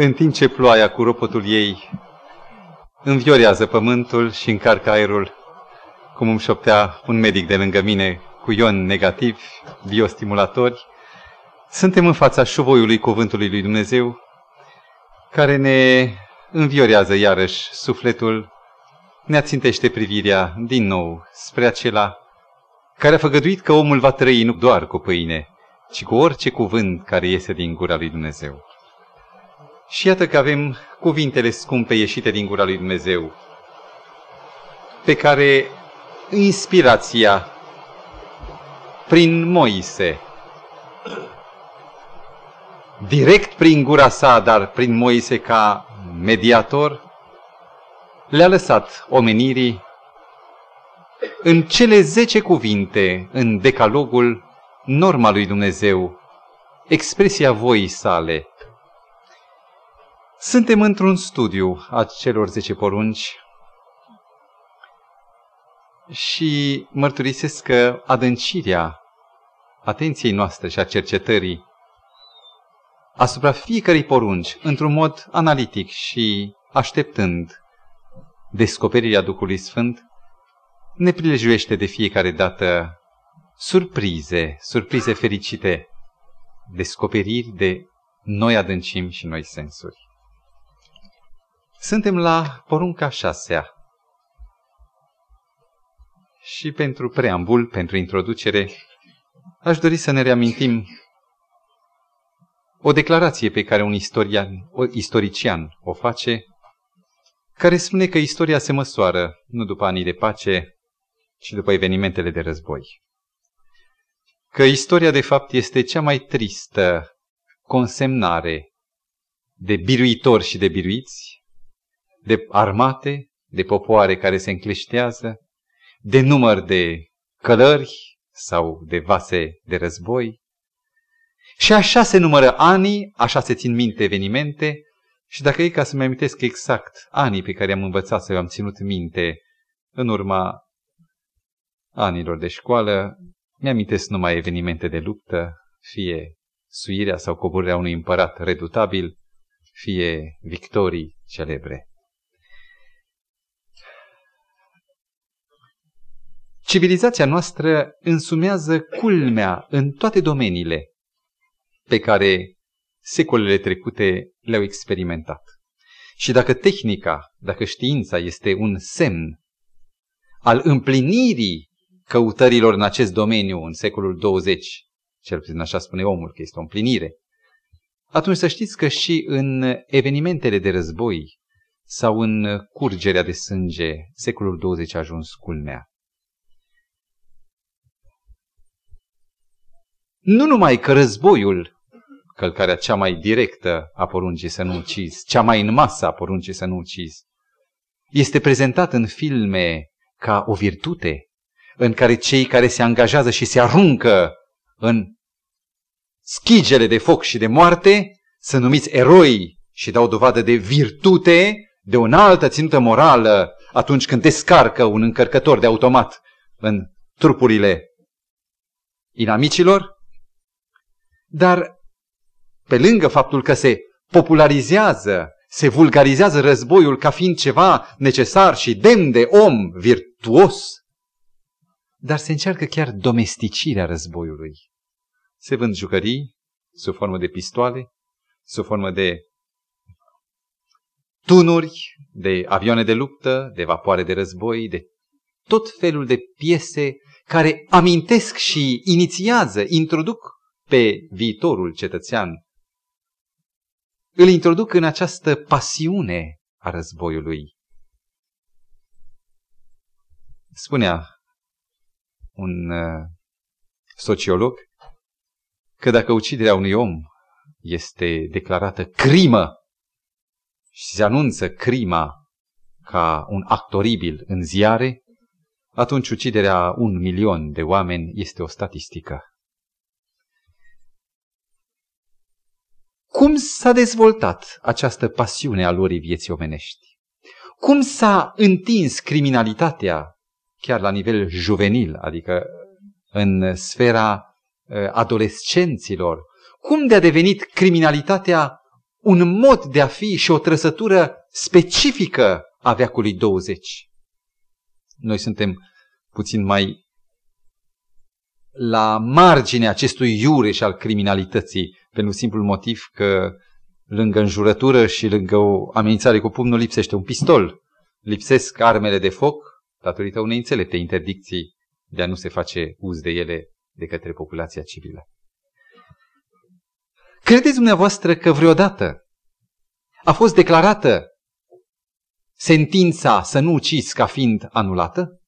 În timp ce ploaia cu ropotul ei înviorează pământul și încarcă aerul, cum îmi șoptea un medic de lângă mine, cu ioni negativi, biostimulatori, suntem în fața șuvoiului cuvântului lui Dumnezeu, care ne înviorează iarăși sufletul, ne ațintește privirea din nou spre acela care a făgăduit că omul va trăi nu doar cu pâine, ci cu orice cuvânt care iese din gura lui Dumnezeu. Și iată că avem cuvintele scumpe ieșite din gura lui Dumnezeu, pe care inspirația prin Moise, direct prin gura sa, dar prin Moise ca mediator, le-a lăsat omenirii în cele zece cuvinte, în decalogul norma lui Dumnezeu, expresia voii sale. Suntem într-un studiu a celor zece porunci și mărturisesc că adâncirea atenției noastre și a cercetării asupra fiecărei porunci, într-un mod analitic și așteptând descoperirea Duhului Sfânt, ne prilejuiește de fiecare dată surprize, surprize fericite, descoperiri de noi adâncimi și noi sensuri. Suntem la porunca șasea. Și pentru preambul, pentru introducere, aș dori să ne reamintim o declarație pe care un istorian, o istorician o face, care spune că istoria se măsoară nu după anii de pace, ci după evenimentele de război. Că istoria de fapt este cea mai tristă consemnare de biruitori și de biruiți, de armate, de popoare care se încleștează, de număr de călări sau de vase de război. Și așa se numără anii, așa se țin minte evenimente și dacă e ca să-mi amintesc exact anii pe care am învățat să eu am ținut minte în urma anilor de școală, mi-amintesc numai evenimente de luptă, fie suirea sau coborârea unui împărat redutabil, fie victorii celebre. Civilizația noastră însumează culmea în toate domeniile pe care secolele trecute le-au experimentat. Și dacă tehnica, dacă știința este un semn al împlinirii căutărilor în acest domeniu în secolul 20, cel puțin așa spune omul, că este o împlinire, atunci să știți că și în evenimentele de război sau în curgerea de sânge, secolul 20 a ajuns culmea. Nu numai că războiul, călcarea cea mai directă a poruncii să nu ucizi, cea mai în masă a poruncii să nu ucizi, este prezentat în filme ca o virtute, în care cei care se angajează și se aruncă în schigele de foc și de moarte sunt numiți eroi și dau dovadă de virtute, de o înaltă ținută morală atunci când descarcă un încărcător de automat în trupurile inamicilor, dar pe lângă faptul că se popularizează, se vulgarizează războiul ca fiind ceva necesar și demn de om virtuos, dar se încearcă chiar domesticirea războiului. Se vând jucării sub formă de pistoale, sub formă de tunuri, de avioane de luptă, de vapoare de război, de tot felul de piese care amintesc și inițiază, introduc pe viitorul cetățean. Îl introduc în această pasiune a războiului. Spunea un uh, sociolog că dacă uciderea unui om este declarată crimă și se anunță crima ca un act oribil în ziare, atunci uciderea un milion de oameni este o statistică. Cum s-a dezvoltat această pasiune a lor vieții omenești? Cum s-a întins criminalitatea chiar la nivel juvenil, adică în sfera uh, adolescenților. Cum de a devenit criminalitatea un mod de a fi și o trăsătură specifică a veacului 20. Noi suntem puțin mai la marginea acestui iureș al criminalității, pentru simplu motiv că lângă înjurătură și lângă o amenințare cu pumnul lipsește un pistol. Lipsesc armele de foc datorită unei înțelepte interdicții de a nu se face uz de ele de către populația civilă. Credeți dumneavoastră că vreodată a fost declarată sentința să nu uciți ca fiind anulată?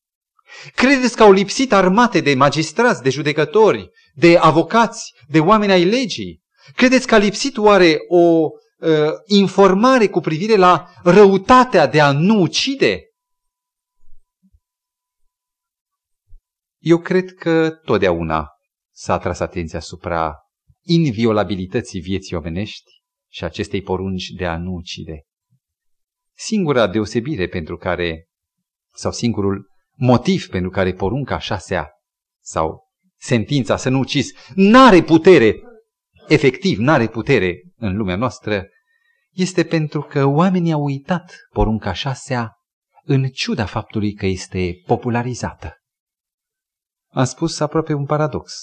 Credeți că au lipsit armate de magistrați, de judecători, de avocați, de oameni ai legii? Credeți că a lipsit oare o uh, informare cu privire la răutatea de a nu ucide? Eu cred că totdeauna s-a atras atenția asupra inviolabilității vieții omenești și acestei porunci de a nu ucide. Singura deosebire pentru care, sau singurul motiv pentru care porunca șasea sau sentința să nu ucizi n-are putere, efectiv n-are putere în lumea noastră, este pentru că oamenii au uitat porunca șasea în ciuda faptului că este popularizată. Am spus aproape un paradox.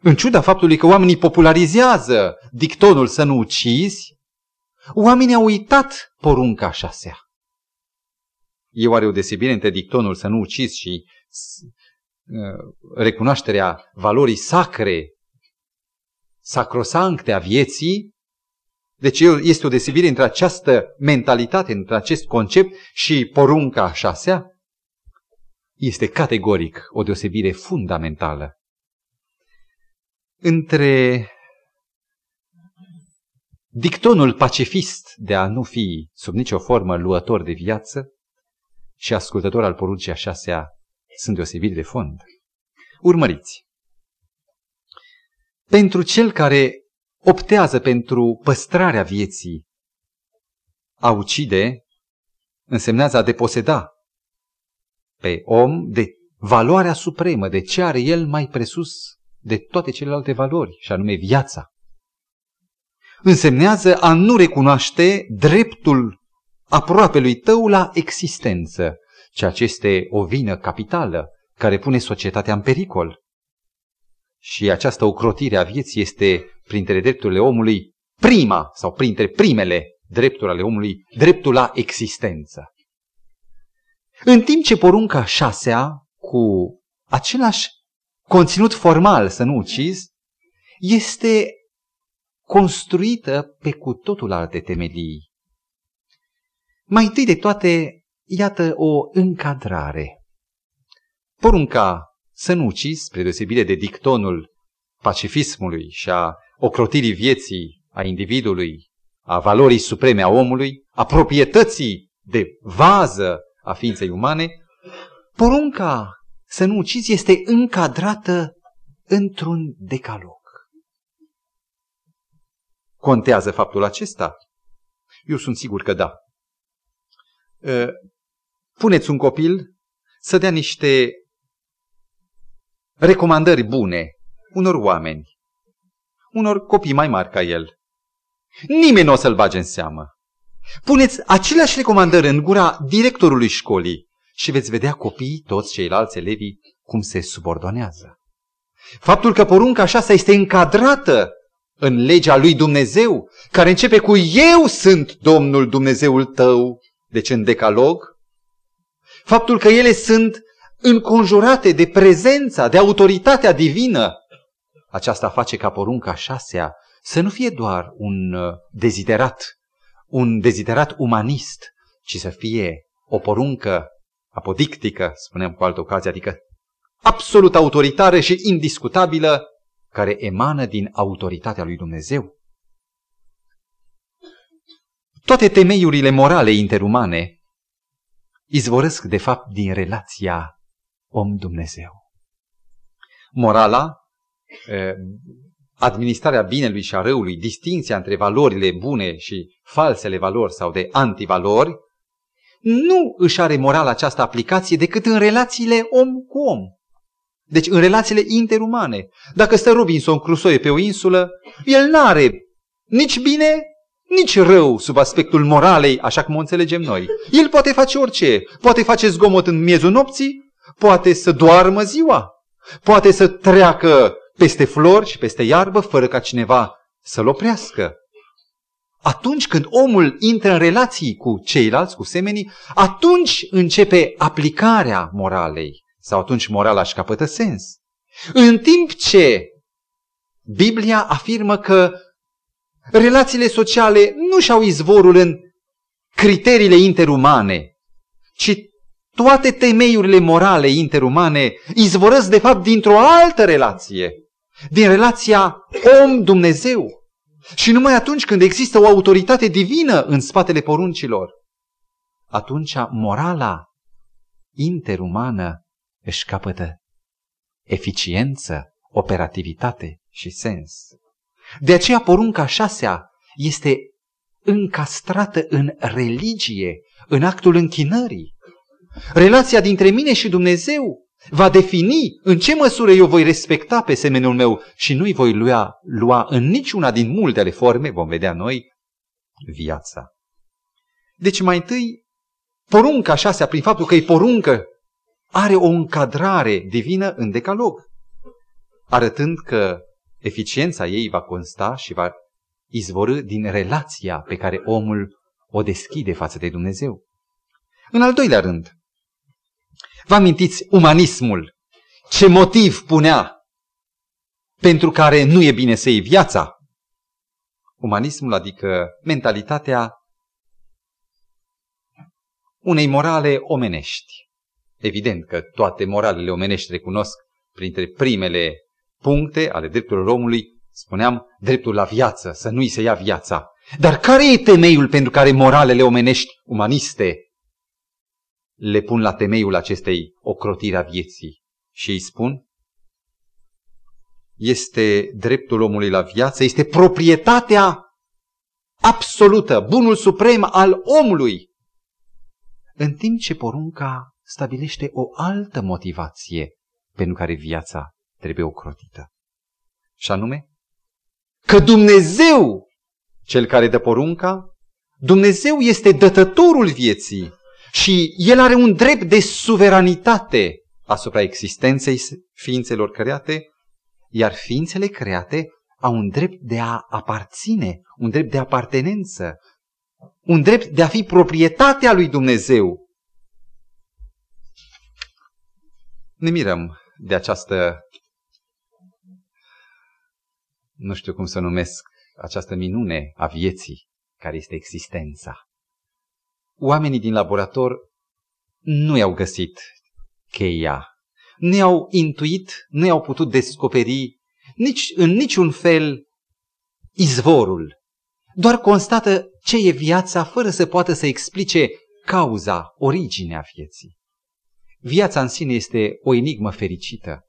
În ciuda faptului că oamenii popularizează dictonul să nu ucizi, oamenii au uitat porunca șasea. E oare o desibire între dictonul să nu ucizi și uh, recunoașterea valorii sacre, sacrosancte a vieții? Deci este o desibire între această mentalitate, între acest concept și porunca șasea? Este categoric o deosebire fundamentală. Între dictonul pacifist de a nu fi sub nicio formă luător de viață și ascultător al poruncii a șasea sunt deosebiri de fond. Urmăriți! Pentru cel care optează pentru păstrarea vieții, a ucide însemnează a deposeda pe om de valoarea supremă, de ce are el mai presus de toate celelalte valori, și anume viața. Însemnează a nu recunoaște dreptul aproapelui tău la existență, ceea ce este o vină capitală care pune societatea în pericol. Și această ocrotire a vieții este, printre drepturile omului, prima sau printre primele drepturi ale omului, dreptul la existență. În timp ce porunca șasea, cu același conținut formal, să nu ucizi, este construită pe cu totul alte temelii. Mai întâi de toate, iată o încadrare. Porunca să nu ucizi, spre deosebire de dictonul pacifismului și a ocrotirii vieții a individului, a valorii supreme a omului, a proprietății de vază a ființei umane, porunca să nu ucizi este încadrată într-un decalog. Contează faptul acesta? Eu sunt sigur că da. Ă, puneți un copil să dea niște recomandări bune unor oameni, unor copii mai mari ca el. Nimeni nu o să-l bage în seamă. Puneți aceleași recomandări în gura directorului școlii și veți vedea copiii, toți ceilalți elevi, cum se subordonează. Faptul că porunca așa este încadrată în legea lui Dumnezeu, care începe cu Eu sunt Domnul Dumnezeul tău, deci în decalog, faptul că ele sunt înconjurate de prezența, de autoritatea divină, aceasta face ca porunca șasea să nu fie doar un uh, deziderat, un deziderat umanist, ci să fie o poruncă apodictică, spunem cu altă ocazie, adică absolut autoritară și indiscutabilă, care emană din autoritatea lui Dumnezeu. Toate temeiurile morale interumane izvorăsc de fapt din relația om-Dumnezeu. Morala, administrarea binelui și a răului, distinția între valorile bune și falsele valori sau de antivalori, nu își are morala această aplicație decât în relațiile om cu om. Deci în relațiile interumane. Dacă stă Robinson Crusoe pe o insulă, el n-are nici bine, nici rău sub aspectul moralei, așa cum o înțelegem noi. El poate face orice. Poate face zgomot în miezul nopții, poate să doarmă ziua, poate să treacă peste flori și peste iarbă fără ca cineva să-l oprească. Atunci când omul intră în relații cu ceilalți, cu semenii, atunci începe aplicarea moralei sau atunci morala își capătă sens. În timp ce Biblia afirmă că relațiile sociale nu și-au izvorul în criteriile interumane, ci toate temeiurile morale interumane izvorăsc de fapt dintr-o altă relație, din relația om-Dumnezeu. Și numai atunci când există o autoritate divină în spatele poruncilor, atunci morala interumană își capătă eficiență, operativitate și sens. De aceea porunca șasea este încastrată în religie, în actul închinării. Relația dintre mine și Dumnezeu va defini în ce măsură eu voi respecta pe semenul meu și nu-i voi lua, lua în niciuna din multele forme, vom vedea noi, viața. Deci mai întâi, porunca șasea, prin faptul că e poruncă, are o încadrare divină în decalog, arătând că eficiența ei va consta și va izvorâ din relația pe care omul o deschide față de Dumnezeu. În al doilea rând, vă amintiți umanismul? Ce motiv punea pentru care nu e bine să iei viața? Umanismul, adică mentalitatea unei morale omenești. Evident că toate moralele omenești recunosc printre primele puncte ale drepturilor omului, spuneam, dreptul la viață, să nu-i se ia viața. Dar care e temeiul pentru care moralele omenești umaniste le pun la temeiul acestei ocrotiri a vieții? Și îi spun, este dreptul omului la viață, este proprietatea absolută, bunul suprem al omului. În timp ce porunca stabilește o altă motivație pentru care viața trebuie ocrotită. Și anume, că Dumnezeu, cel care dă porunca, Dumnezeu este dătătorul vieții și El are un drept de suveranitate asupra existenței ființelor create, iar ființele create au un drept de a aparține, un drept de apartenență, un drept de a fi proprietatea lui Dumnezeu. Ne mirăm de această nu știu cum să numesc această minune a vieții care este existența. Oamenii din laborator nu i-au găsit cheia, nu i-au intuit, nu i-au putut descoperi nici, în niciun fel izvorul. Doar constată ce e viața fără să poată să explice cauza, originea vieții. Viața în sine este o enigmă fericită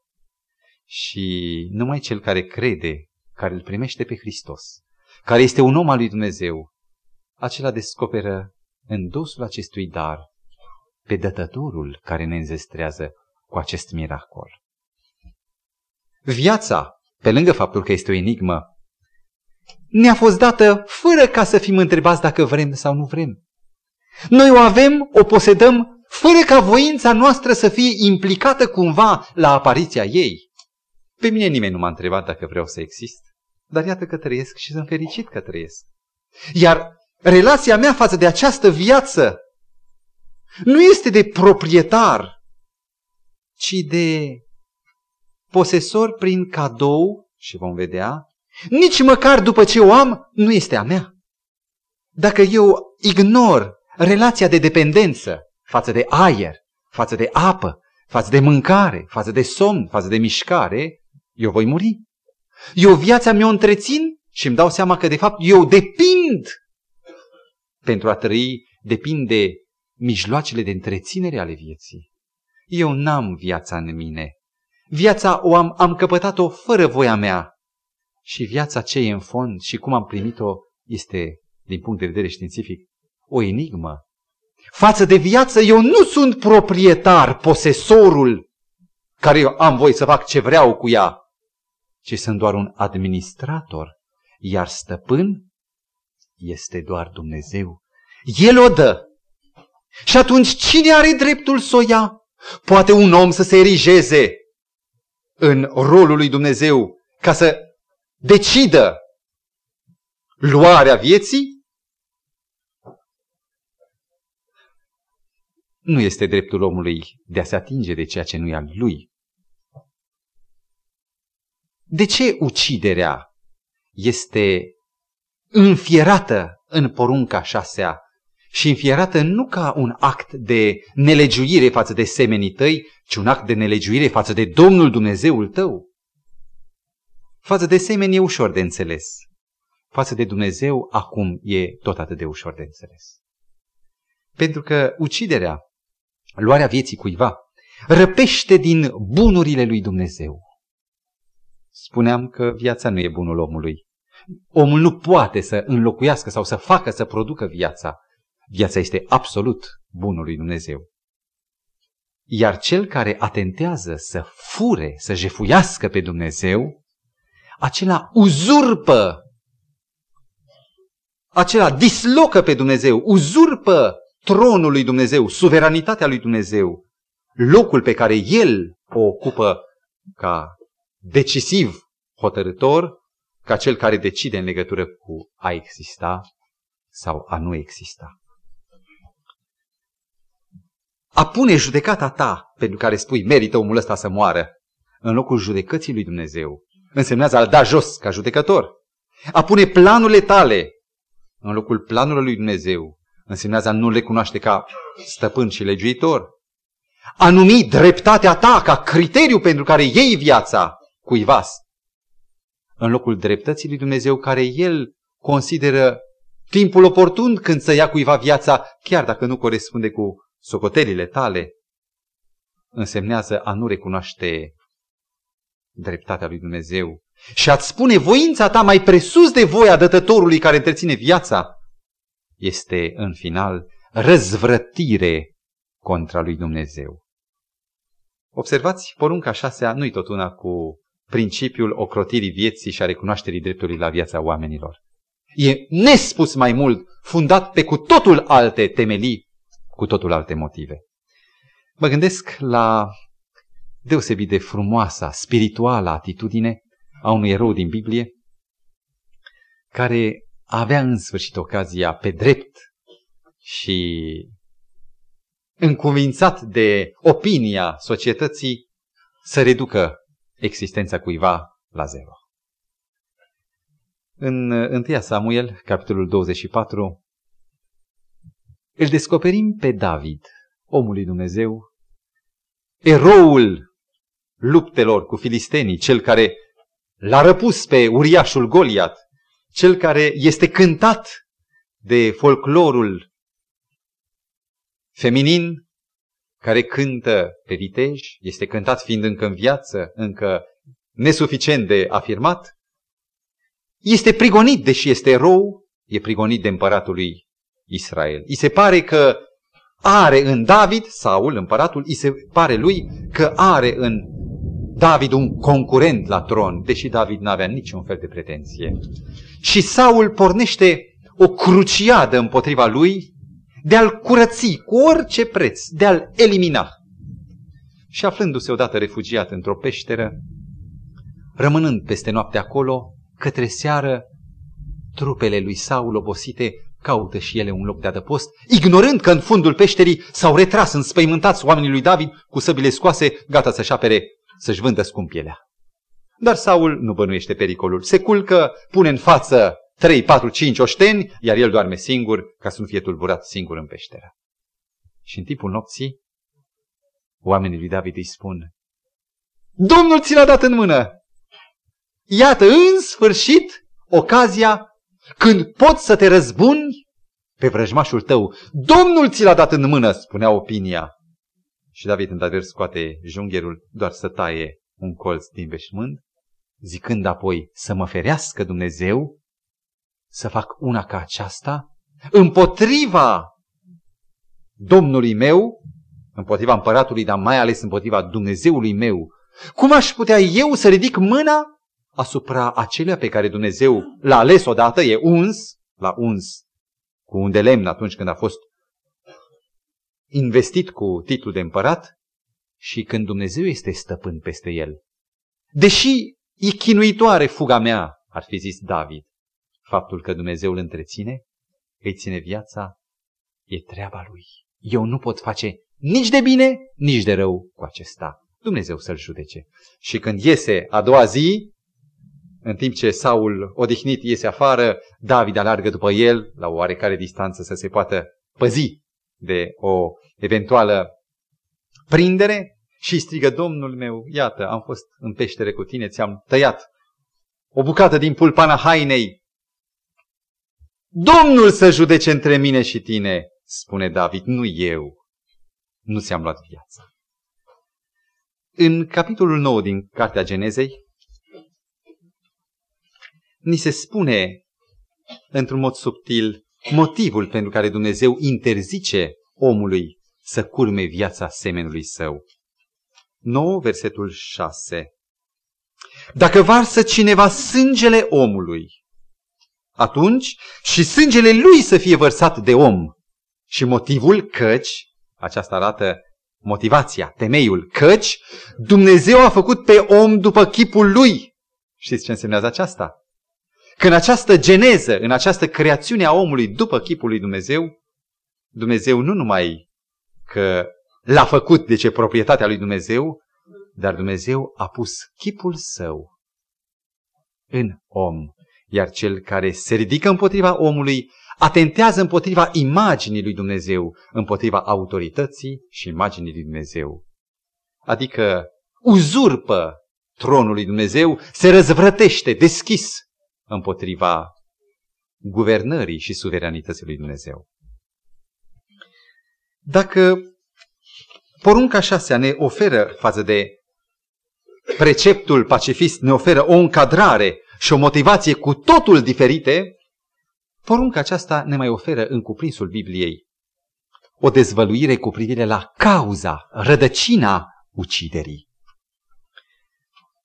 și numai cel care crede care îl primește pe Hristos, care este un om al lui Dumnezeu, acela descoperă în dosul acestui dar pe dătătorul care ne înzestrează cu acest miracol. Viața, pe lângă faptul că este o enigmă, ne-a fost dată fără ca să fim întrebați dacă vrem sau nu vrem. Noi o avem, o posedăm, fără ca voința noastră să fie implicată cumva la apariția ei. Pe mine nimeni nu m-a întrebat dacă vreau să exist, dar iată că trăiesc și sunt fericit că trăiesc. Iar relația mea față de această viață nu este de proprietar, ci de posesor prin cadou, și vom vedea, nici măcar după ce o am, nu este a mea. Dacă eu ignor relația de dependență față de aer, față de apă, față de mâncare, față de somn, față de mișcare, eu voi muri. Eu viața mi-o întrețin și îmi dau seama că de fapt eu depind pentru a trăi, depind de mijloacele de întreținere ale vieții. Eu n-am viața în mine. Viața o am, am căpătat-o fără voia mea. Și viața ce e în fond și cum am primit-o este, din punct de vedere științific, o enigmă. Față de viață eu nu sunt proprietar, posesorul, care eu am voie să fac ce vreau cu ea, ci sunt doar un administrator, iar stăpân este doar Dumnezeu. El o dă. Și atunci cine are dreptul să o ia? Poate un om să se erigeze în rolul lui Dumnezeu ca să decidă luarea vieții? Nu este dreptul omului de a se atinge de ceea ce nu e al lui. De ce uciderea este înfierată în porunca șasea și înfierată nu ca un act de nelegiuire față de semenii tăi, ci un act de nelegiuire față de Domnul Dumnezeul tău. Față de semeni e ușor de înțeles. Față de Dumnezeu acum e tot atât de ușor de înțeles. Pentru că uciderea, luarea vieții cuiva, răpește din bunurile lui Dumnezeu. Spuneam că viața nu e bunul omului. Omul nu poate să înlocuiască sau să facă să producă viața. Viața este absolut bunul lui Dumnezeu. Iar cel care atentează să fure, să jefuiască pe Dumnezeu, acela uzurpă, acela dislocă pe Dumnezeu, uzurpă tronul lui Dumnezeu, suveranitatea lui Dumnezeu, locul pe care el o ocupă ca decisiv hotărător, ca cel care decide în legătură cu a exista sau a nu exista. A pune judecata ta pentru care spui merită omul ăsta să moară în locul judecății lui Dumnezeu însemnează a-l da jos ca judecător. A pune planurile tale în locul planurilor lui Dumnezeu însemnează a nu le cunoaște ca stăpân și legiuitor. A numi dreptatea ta ca criteriu pentru care iei viața cuiva în locul dreptății lui Dumnezeu care el consideră timpul oportun când să ia cuiva viața, chiar dacă nu corespunde cu socotelile tale, însemnează a nu recunoaște dreptatea lui Dumnezeu și a-ți spune voința ta mai presus de voia dătătorului care întreține viața, este în final răzvrătire contra lui Dumnezeu. Observați, porunca șasea nu-i tot una cu principiul ocrotirii vieții și a recunoașterii dreptului la viața oamenilor. E nespus mai mult, fundat pe cu totul alte temelii, cu totul alte motive. Mă gândesc la deosebit de frumoasa, spirituală atitudine a unui erou din Biblie, care avea în sfârșit ocazia pe drept și încuvințat de opinia societății să reducă existența cuiva la zero. În 1 Samuel, capitolul 24, îl descoperim pe David, omul lui Dumnezeu, eroul luptelor cu filistenii, cel care l-a răpus pe uriașul Goliat, cel care este cântat de folclorul feminin care cântă pe vitej, este cântat fiind încă în viață, încă nesuficient de afirmat, este prigonit, deși este erou, e prigonit de împăratul lui Israel. I se pare că are în David, Saul, împăratul, îi se pare lui că are în David un concurent la tron, deși David nu avea niciun fel de pretenție. Și Saul pornește o cruciadă împotriva lui de a-l curăți cu orice preț, de a-l elimina. Și aflându-se odată refugiat într-o peșteră, rămânând peste noapte acolo, către seară, trupele lui Saul obosite caută și ele un loc de adăpost, ignorând că în fundul peșterii s-au retras înspăimântați oamenii lui David cu săbile scoase, gata să-și apere, să-și vândă scump pielea. Dar Saul nu bănuiește pericolul. Se culcă, pune în față 3, 4, 5 oșteni, iar el doarme singur ca să nu fie tulburat singur în peșteră. Și în timpul nopții, oamenii lui David îi spun, Domnul ți l-a dat în mână! Iată, în sfârșit, ocazia când poți să te răzbuni pe vrăjmașul tău. Domnul ți l-a dat în mână, spunea opinia. Și David într-adevăr scoate jungherul doar să taie un colț din veșmânt, zicând apoi să mă ferească Dumnezeu să fac una ca aceasta împotriva Domnului meu, împotriva împăratului, dar mai ales împotriva Dumnezeului meu. Cum aș putea eu să ridic mâna asupra acelea pe care Dumnezeu l-a ales odată, e uns, l-a uns cu un de lemn atunci când a fost investit cu titlul de împărat și când Dumnezeu este stăpân peste el. Deși e chinuitoare fuga mea, ar fi zis David, faptul că Dumnezeu îl întreține, îi ține viața, e treaba lui. Eu nu pot face nici de bine, nici de rău cu acesta. Dumnezeu să-l judece. Și când iese a doua zi, în timp ce Saul odihnit iese afară, David alargă după el la o oarecare distanță să se poată păzi de o eventuală prindere și strigă, Domnul meu, iată, am fost în peștere cu tine, ți-am tăiat o bucată din pulpana hainei. Domnul să judece între mine și tine, spune David, nu eu. Nu ți-am luat viața. În capitolul 9 din Cartea Genezei, ni se spune, într-un mod subtil, motivul pentru care Dumnezeu interzice omului să curme viața semenului său. 9, versetul 6. Dacă varsă cineva sângele omului, atunci și sângele lui să fie vărsat de om. Și motivul căci, aceasta arată motivația, temeiul, căci Dumnezeu a făcut pe om după chipul lui. Știți ce însemnează aceasta? Că în această geneză, în această creațiune a omului după chipul lui Dumnezeu, Dumnezeu nu numai că l-a făcut, de ce proprietatea lui Dumnezeu, dar Dumnezeu a pus chipul său în om. Iar cel care se ridică împotriva omului atentează împotriva imaginii lui Dumnezeu, împotriva autorității și imaginii lui Dumnezeu. Adică uzurpă tronul lui Dumnezeu, se răzvrătește deschis împotriva guvernării și suveranității lui Dumnezeu. Dacă porunca șasea ne oferă față de preceptul pacifist, ne oferă o încadrare și o motivație cu totul diferite, porunca aceasta ne mai oferă în cuprinsul Bibliei o dezvăluire cu privire la cauza, rădăcina uciderii.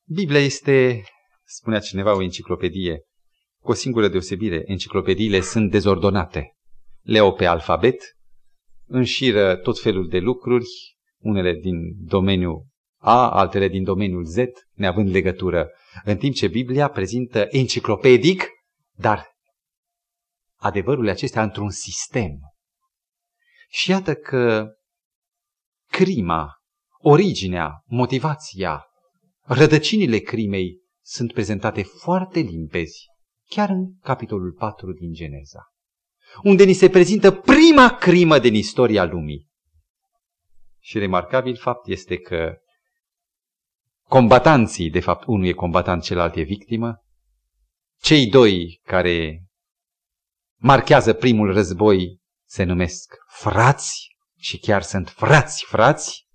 Biblia este, spunea cineva, o enciclopedie, cu o singură deosebire, enciclopediile sunt dezordonate. Le au pe alfabet, înșiră tot felul de lucruri, unele din domeniul A, altele din domeniul Z, neavând legătură. În timp ce Biblia prezintă enciclopedic, dar adevărurile acestea într-un sistem. Și iată că crima, originea, motivația, rădăcinile crimei sunt prezentate foarte limpezi, chiar în capitolul 4 din Geneza, unde ni se prezintă prima crimă din istoria lumii. Și remarcabil fapt este că combatanții, de fapt unul e combatant, celălalt e victimă, cei doi care marchează primul război se numesc frați și chiar sunt frați frați,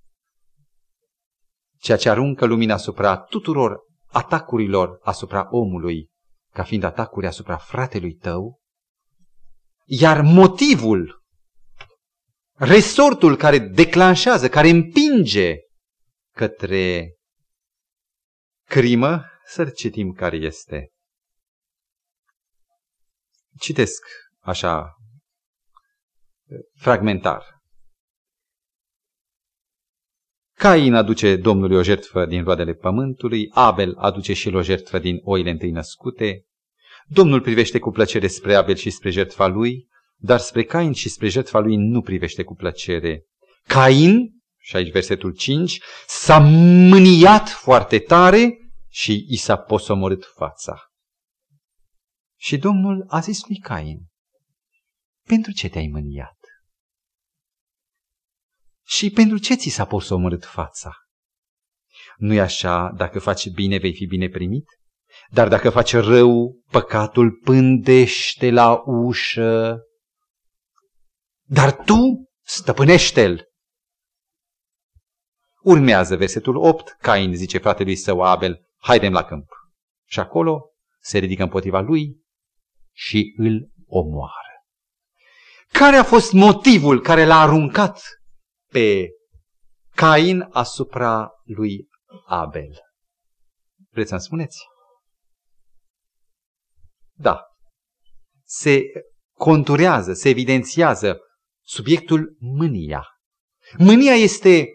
ceea ce aruncă lumina asupra tuturor atacurilor asupra omului, ca fiind atacuri asupra fratelui tău, iar motivul, resortul care declanșează, care împinge către crimă, să citim care este. Citesc așa fragmentar. Cain aduce Domnului o jertfă din roadele pământului, Abel aduce și el o jertfă din oile întâi născute. Domnul privește cu plăcere spre Abel și spre jertfa lui, dar spre Cain și spre jertfa lui nu privește cu plăcere. Cain, și aici versetul 5, s-a mâniat foarte tare și i s-a posomorât fața. Și Domnul a zis lui Cain, pentru ce te-ai mâniat? Și pentru ce ți s-a posomorât fața? Nu-i așa, dacă faci bine, vei fi bine primit? Dar dacă faci rău, păcatul pândește la ușă. Dar tu stăpânește-l. Urmează versetul 8, Cain zice fratelui său Abel, haidem la câmp. Și acolo se ridică împotriva lui și îl omoară. Care a fost motivul care l-a aruncat pe Cain asupra lui Abel? Vreți să-mi spuneți? Da. se conturează, se evidențiază subiectul mânia. Mânia este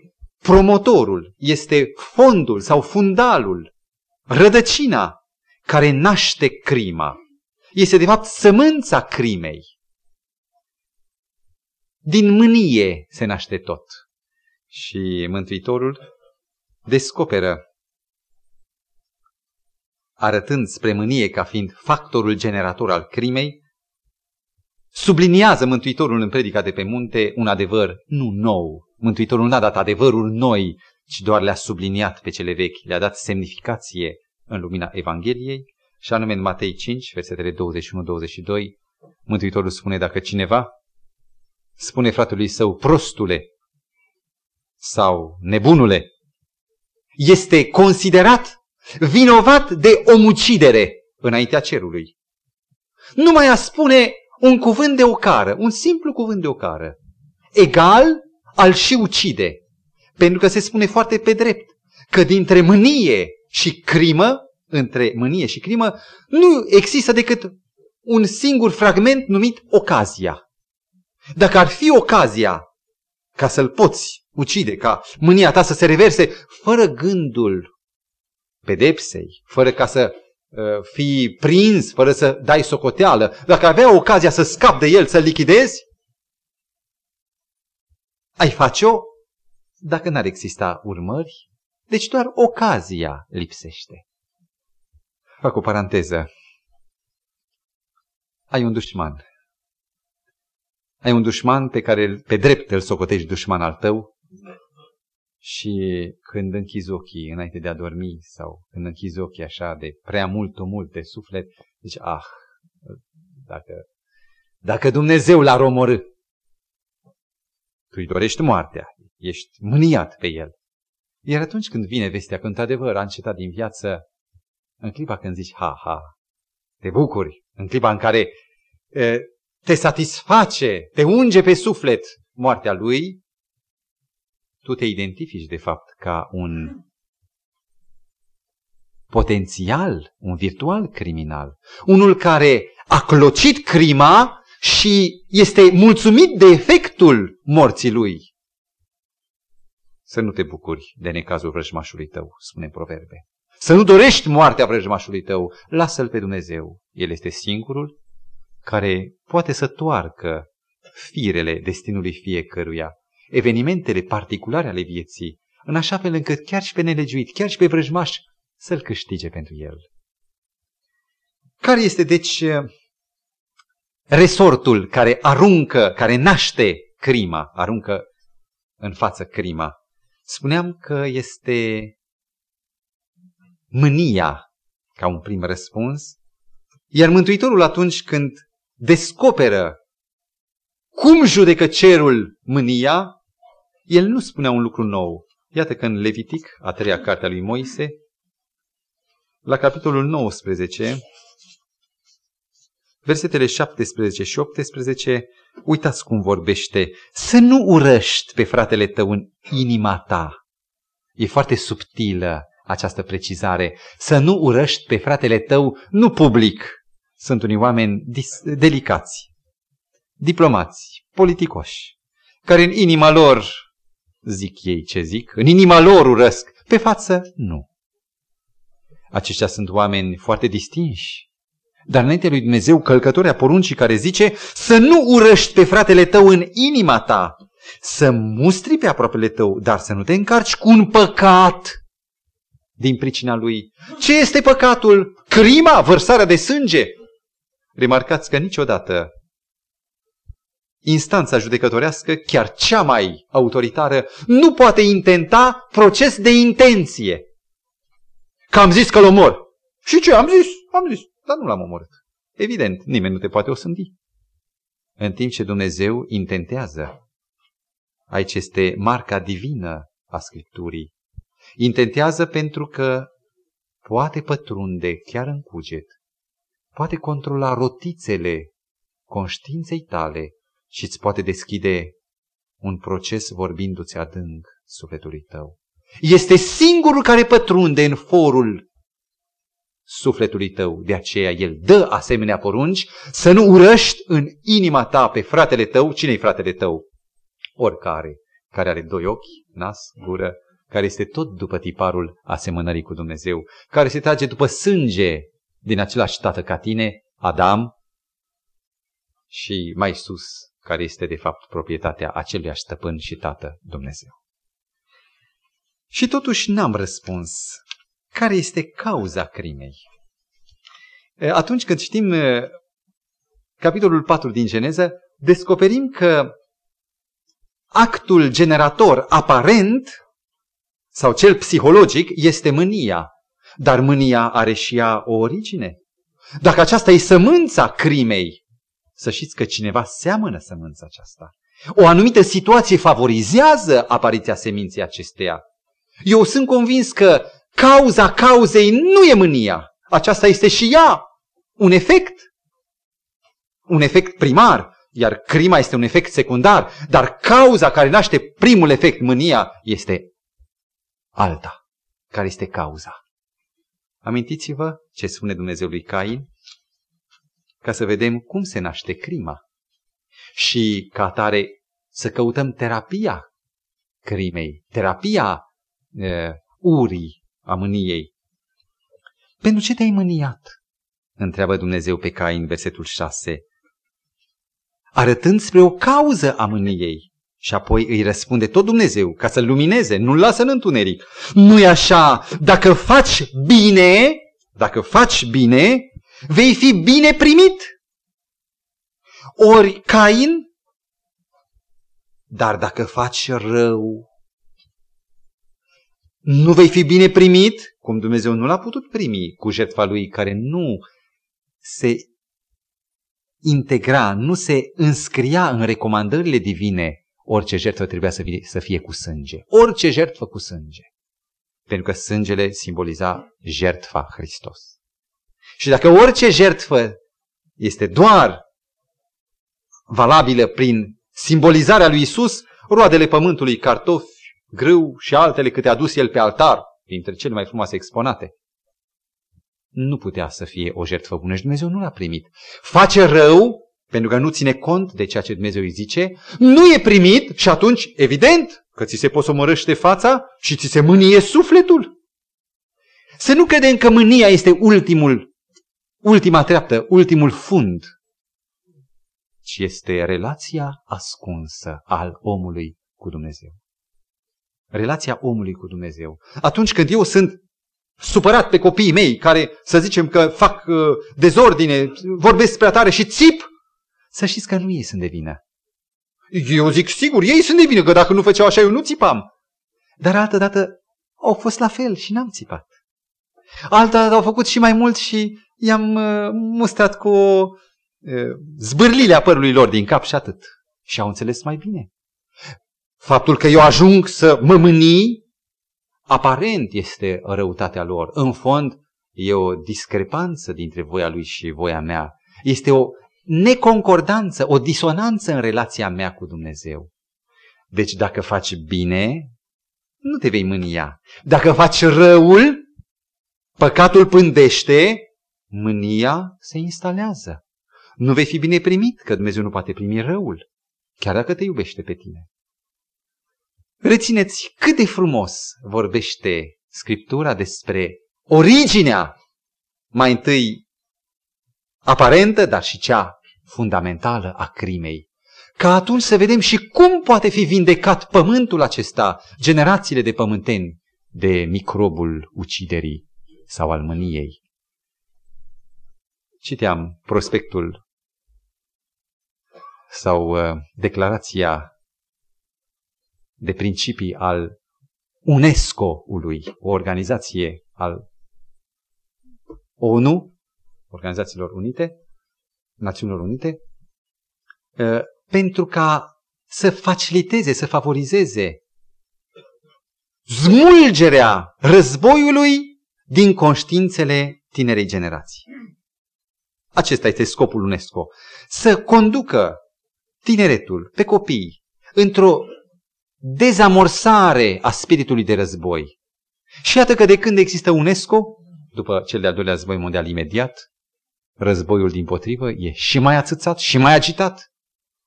promotorul, este fondul sau fundalul, rădăcina care naște crima. Este de fapt sămânța crimei. Din mânie se naște tot. Și Mântuitorul descoperă, arătând spre mânie ca fiind factorul generator al crimei, subliniază Mântuitorul în predica de pe munte un adevăr nu nou. Mântuitorul n-a dat adevăruri noi, ci doar le-a subliniat pe cele vechi, le-a dat semnificație în lumina Evangheliei, și anume în Matei 5, versetele 21-22, Mântuitorul spune, dacă cineva spune fratelui său, prostule sau nebunule, este considerat vinovat de omucidere înaintea cerului. Nu mai a spune un cuvânt de ocară, un simplu cuvânt de ocară, egal al și ucide. Pentru că se spune foarte pe drept că dintre mânie și crimă, între mânie și crimă, nu există decât un singur fragment numit ocazia. Dacă ar fi ocazia ca să-l poți ucide, ca mânia ta să se reverse fără gândul pedepsei, fără ca să uh, fii prins, fără să dai socoteală, dacă avea ocazia să scapi de el, să-l lichidezi, ai face-o dacă n-ar exista urmări. Deci doar ocazia lipsește. Fac o paranteză. Ai un dușman. Ai un dușman pe care pe drept îl socotești dușman al tău și când închizi ochii înainte de a dormi sau când închizi ochii așa de prea mult mult de suflet, zici, ah, dacă, dacă Dumnezeu l-ar omorâ, tu îi dorești moartea, ești mâniat pe el. Iar atunci când vine vestea că într-adevăr a încetat din viață, în clipa când zici ha, ha, te bucuri, în clipa în care e, te satisface, te unge pe suflet moartea lui, tu te identifici de fapt ca un potențial, un virtual criminal. Unul care a clocit crima și este mulțumit de efectul morții lui. Să nu te bucuri de necazul vrăjmașului tău, spune proverbe. Să nu dorești moartea vrăjmașului tău, lasă-l pe Dumnezeu. El este singurul care poate să toarcă firele destinului fiecăruia, evenimentele particulare ale vieții, în așa fel încât chiar și pe nelegiuit, chiar și pe vrăjmaș, să-l câștige pentru el. Care este, deci, resortul care aruncă, care naște crima, aruncă în față crima? Spuneam că este mânia ca un prim răspuns, iar Mântuitorul atunci când descoperă cum judecă cerul mânia, el nu spunea un lucru nou. Iată că în Levitic, a treia carte a lui Moise, la capitolul 19, versetele 17 și 18, uitați cum vorbește, să nu urăști pe fratele tău în inima ta. E foarte subtilă această precizare. Să nu urăști pe fratele tău, nu public. Sunt unii oameni delicați, diplomați, politicoși, care în inima lor zic ei ce zic, în inima lor urăsc, pe față nu. Aceștia sunt oameni foarte distinși, dar înainte lui Dumnezeu călcători a poruncii care zice să nu urăști pe fratele tău în inima ta, să mustri pe aproapele tău, dar să nu te încarci cu un păcat din pricina lui. Ce este păcatul? Crima, vărsarea de sânge. Remarcați că niciodată instanța judecătorească, chiar cea mai autoritară, nu poate intenta proces de intenție. Că am zis că-l omor. Și ce? Am zis, am zis, dar nu l-am omorât. Evident, nimeni nu te poate osândi. În timp ce Dumnezeu intentează. Aici este marca divină a Scripturii. Intentează pentru că poate pătrunde chiar în cuget, poate controla rotițele conștiinței tale și îți poate deschide un proces vorbindu-ți adânc sufletului tău. Este singurul care pătrunde în forul sufletului tău. De aceea el dă asemenea porunci să nu urăști în inima ta pe fratele tău. Cine-i fratele tău? Oricare care are doi ochi, nas, gură, care este tot după tiparul asemănării cu Dumnezeu, care se trage după sânge din același tată ca tine, Adam, și mai sus, care este de fapt proprietatea acelui stăpân și tată Dumnezeu. Și totuși n-am răspuns. Care este cauza crimei? Atunci când știm capitolul 4 din Geneză, descoperim că actul generator aparent sau cel psihologic este mânia. Dar mânia are și ea o origine. Dacă aceasta e sămânța crimei, să știți că cineva seamănă sămânța aceasta. O anumită situație favorizează apariția seminței acesteia. Eu sunt convins că cauza cauzei nu e mânia. Aceasta este și ea un efect. Un efect primar, iar crima este un efect secundar. Dar cauza care naște primul efect, mânia, este alta. Care este cauza? Amintiți-vă ce spune Dumnezeu lui Cain? Ca să vedem cum se naște crima. Și ca atare să căutăm terapia crimei, terapia uh, urii, a mâniei. Pentru ce te-ai mâniat? Întreabă Dumnezeu pe Cain, versetul 6. Arătând spre o cauză a mâniei. Și apoi îi răspunde tot Dumnezeu ca să-l lumineze, nu-l lasă în întuneric. nu e așa, dacă faci bine, dacă faci bine, vei fi bine primit. Ori Cain, dar dacă faci rău, nu vei fi bine primit, cum Dumnezeu nu l-a putut primi cu jertfa lui care nu se integra, nu se înscria în recomandările divine orice jertfă trebuia să fie, să fie cu sânge. Orice jertfă cu sânge. Pentru că sângele simboliza jertfa Hristos. Și dacă orice jertfă este doar valabilă prin simbolizarea lui Isus, roadele pământului, cartofi, grâu și altele câte a dus el pe altar, dintre cele mai frumoase exponate, nu putea să fie o jertfă bună și Dumnezeu nu l-a primit. Face rău pentru că nu ține cont de ceea ce Dumnezeu îi zice, nu e primit și atunci, evident, că ți se posomorăște fața și ți se mânie sufletul. Să nu credem că mânia este ultimul, ultima treaptă, ultimul fund, ci este relația ascunsă al omului cu Dumnezeu. Relația omului cu Dumnezeu. Atunci când eu sunt supărat pe copiii mei care, să zicem că fac uh, dezordine, vorbesc prea tare și țip, să știți că nu ei sunt de vină. Eu zic sigur, ei sunt de vină, că dacă nu făceau așa eu nu țipam. Dar altă dată au fost la fel și n-am țipat. Altă dată au făcut și mai mult și i-am uh, mustrat cu o uh, zbârlile a părului lor din cap și atât. Și au înțeles mai bine. Faptul că eu ajung să mă mânii, aparent este răutatea lor. În fond, e o discrepanță dintre voia lui și voia mea. Este o neconcordanță, o disonanță în relația mea cu Dumnezeu. Deci dacă faci bine, nu te vei mânia. Dacă faci răul, păcatul pândește, mânia se instalează. Nu vei fi bine primit, că Dumnezeu nu poate primi răul, chiar dacă te iubește pe tine. Rețineți cât de frumos vorbește Scriptura despre originea mai întâi aparentă, dar și cea fundamentală a crimei. Ca atunci să vedem și cum poate fi vindecat pământul acesta, generațiile de pământeni, de microbul uciderii sau al mâniei. Citeam prospectul sau uh, declarația de principii al UNESCO-ului, o organizație al ONU, Organizațiilor Unite, Națiunilor Unite, ă, pentru ca să faciliteze, să favorizeze smulgerea războiului din conștiințele tinerei generații. Acesta este scopul UNESCO. Să conducă tineretul, pe copii, într-o dezamorsare a spiritului de război. Și iată că de când există UNESCO, după cel de-al doilea război mondial imediat, războiul din potrivă e și mai atâțat și mai agitat.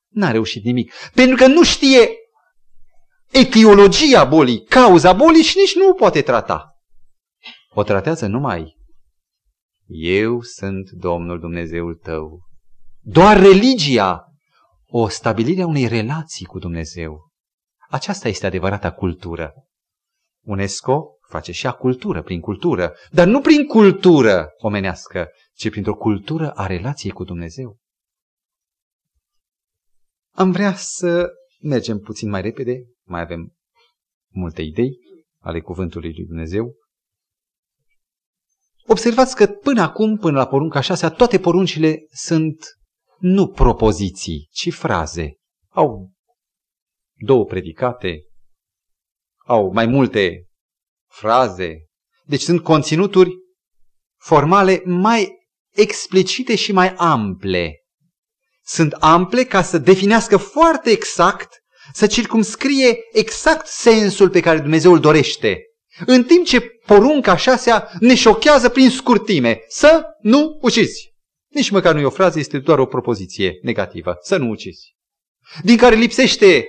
N-a reușit nimic. Pentru că nu știe etiologia bolii, cauza bolii și nici nu o poate trata. O tratează numai eu sunt Domnul Dumnezeul tău. Doar religia, o stabilire a unei relații cu Dumnezeu. Aceasta este adevărata cultură. UNESCO face și a cultură, prin cultură, dar nu prin cultură omenească, ci printr-o cultură a relației cu Dumnezeu. Am vrea să mergem puțin mai repede, mai avem multe idei ale cuvântului lui Dumnezeu. Observați că până acum, până la porunca șasea, toate poruncile sunt nu propoziții, ci fraze. Au două predicate, au mai multe fraze. Deci sunt conținuturi formale mai explicite și mai ample. Sunt ample ca să definească foarte exact, să circumscrie exact sensul pe care Dumnezeu îl dorește. În timp ce porunca șasea ne șochează prin scurtime, să nu ucizi. Nici măcar nu e o frază, este doar o propoziție negativă, să nu ucizi. Din care lipsește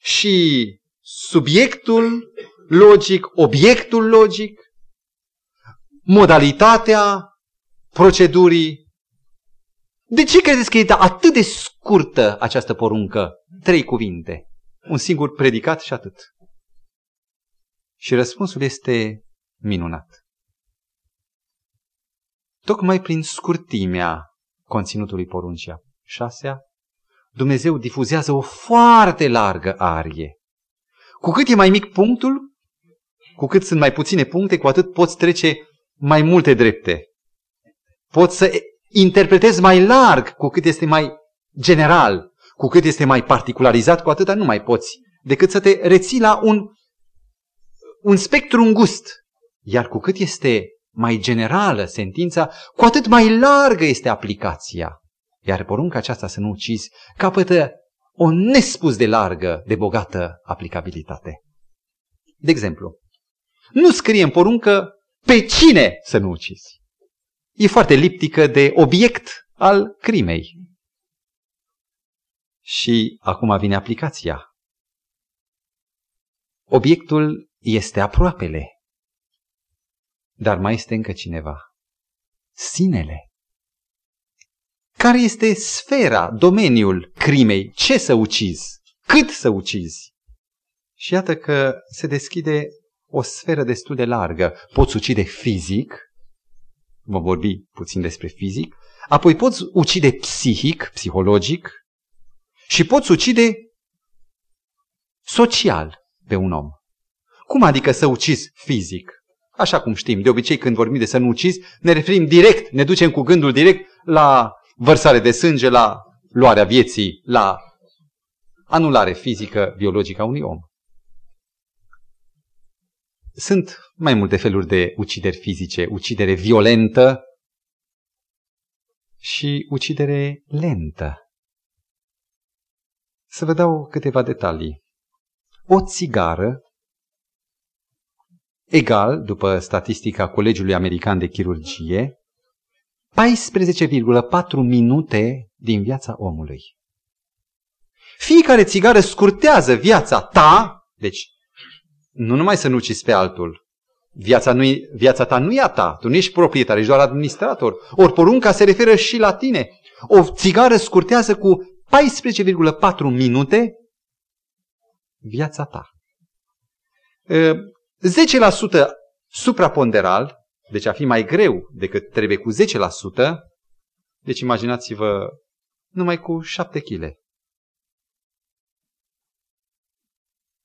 și subiectul logic, obiectul logic, modalitatea procedurii. De ce credeți că e atât de scurtă această poruncă? Trei cuvinte. Un singur predicat și atât. Și răspunsul este minunat. Tocmai prin scurtimea conținutului poruncii șasea, Dumnezeu difuzează o foarte largă arie. Cu cât e mai mic punctul, cu cât sunt mai puține puncte, cu atât poți trece mai multe drepte. Poți să interpretezi mai larg cu cât este mai general, cu cât este mai particularizat, cu atâta nu mai poți, decât să te reții la un, un spectru îngust. Iar cu cât este mai generală sentința, cu atât mai largă este aplicația. Iar porunca aceasta să nu ucizi capătă o nespus de largă, de bogată aplicabilitate. De exemplu, nu scrie în poruncă pe cine să nu ucizi. E foarte liptică de obiect al crimei. Și acum vine aplicația. Obiectul este aproapele. Dar mai este încă cineva. Sinele. Care este sfera, domeniul crimei? Ce să ucizi? Cât să ucizi? Și iată că se deschide o sferă destul de largă. Poți ucide fizic, vom vorbi puțin despre fizic, apoi poți ucide psihic, psihologic și poți ucide social pe un om. Cum adică să ucizi fizic? Așa cum știm, de obicei când vorbim de să nu ucizi, ne referim direct, ne ducem cu gândul direct la vărsare de sânge, la luarea vieții, la anulare fizică, biologică a unui om. Sunt mai multe feluri de ucideri fizice, ucidere violentă și ucidere lentă. Să vă dau câteva detalii. O țigară egal, după statistica Colegiului American de Chirurgie, 14,4 minute din viața omului. Fiecare țigară scurtează viața ta, deci nu numai să nu ucizi pe altul, viața, nu viața ta nu e a ta, tu nu ești proprietar, ești doar administrator. Ori porunca se referă și la tine. O țigară scurtează cu 14,4 minute viața ta. 10% supraponderal, deci a fi mai greu decât trebuie cu 10%, deci imaginați-vă numai cu 7 kg.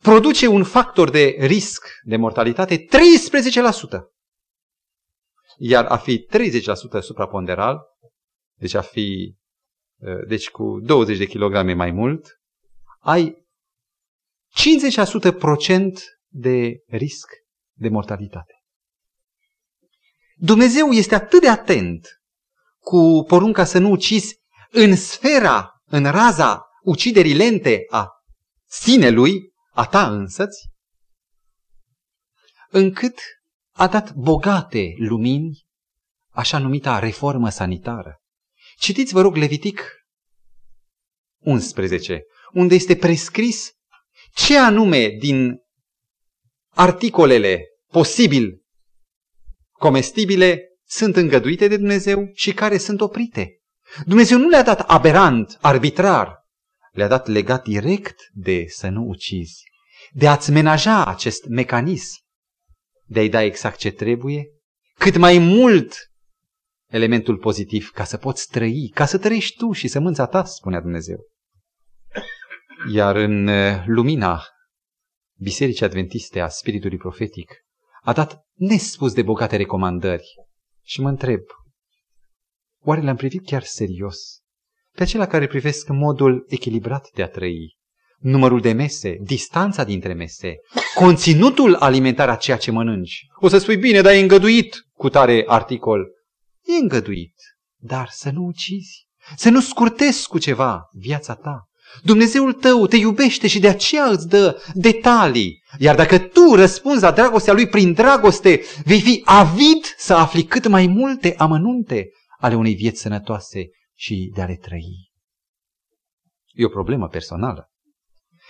Produce un factor de risc de mortalitate 13%. Iar a fi 30% supraponderal, deci a fi deci cu 20 de kilograme mai mult, ai 50% procent de risc de mortalitate. Dumnezeu este atât de atent cu porunca să nu ucizi în sfera, în raza uciderii lente a sinelui, a ta însăți, încât a dat bogate lumini, așa numita reformă sanitară. Citiți, vă rog, Levitic 11, unde este prescris ce anume din articolele posibil comestibile sunt îngăduite de Dumnezeu și care sunt oprite. Dumnezeu nu le-a dat aberant, arbitrar, le-a dat legat direct de să nu ucizi, de a-ți menaja acest mecanism, de a-i da exact ce trebuie, cât mai mult elementul pozitiv ca să poți trăi, ca să trăiești tu și sămânța ta, spunea Dumnezeu. Iar în uh, lumina Bisericii Adventiste a Spiritului Profetic a dat nespus de bogate recomandări. Și mă întreb, oare le-am privit chiar serios? Pe acelea care privesc modul echilibrat de a trăi, numărul de mese, distanța dintre mese, conținutul alimentar a ceea ce mănânci. O să spui, bine, dar e îngăduit cu tare articol. E îngăduit, dar să nu ucizi, să nu scurtezi cu ceva viața ta. Dumnezeul tău te iubește și de aceea îți dă detalii. Iar dacă tu răspunzi la dragostea lui prin dragoste, vei fi avid să afli cât mai multe amănunte ale unei vieți sănătoase și de a le trăi. E o problemă personală.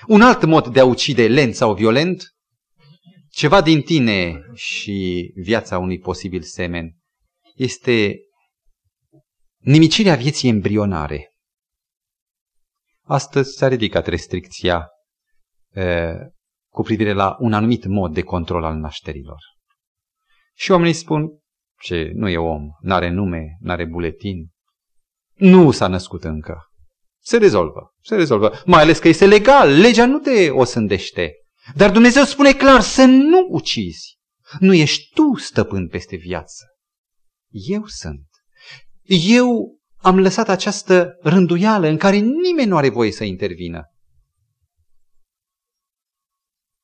Un alt mod de a ucide lent sau violent, ceva din tine și viața unui posibil semen, este nimicirea vieții embrionare. Astăzi s-a ridicat restricția e, cu privire la un anumit mod de control al nașterilor. Și oamenii spun, ce nu e om, n-are nume, n-are buletin, nu s-a născut încă. Se rezolvă, se rezolvă. Mai ales că este legal, legea nu te osândește. Dar Dumnezeu spune clar să nu ucizi. Nu ești tu stăpân peste viață. Eu sunt. Eu am lăsat această rânduială în care nimeni nu are voie să intervină.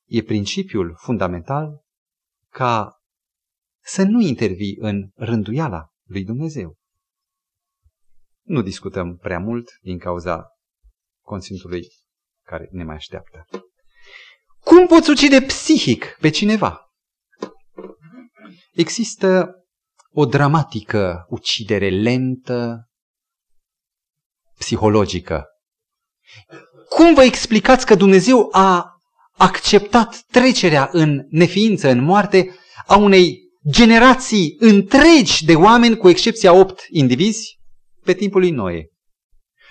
E principiul fundamental ca să nu intervii în rânduiala lui Dumnezeu. Nu discutăm prea mult din cauza conținutului care ne mai așteaptă. Cum poți ucide psihic pe cineva? Există o dramatică ucidere lentă, psihologică. Cum vă explicați că Dumnezeu a acceptat trecerea în neființă, în moarte, a unei generații întregi de oameni, cu excepția opt indivizi, pe timpul lui Noe?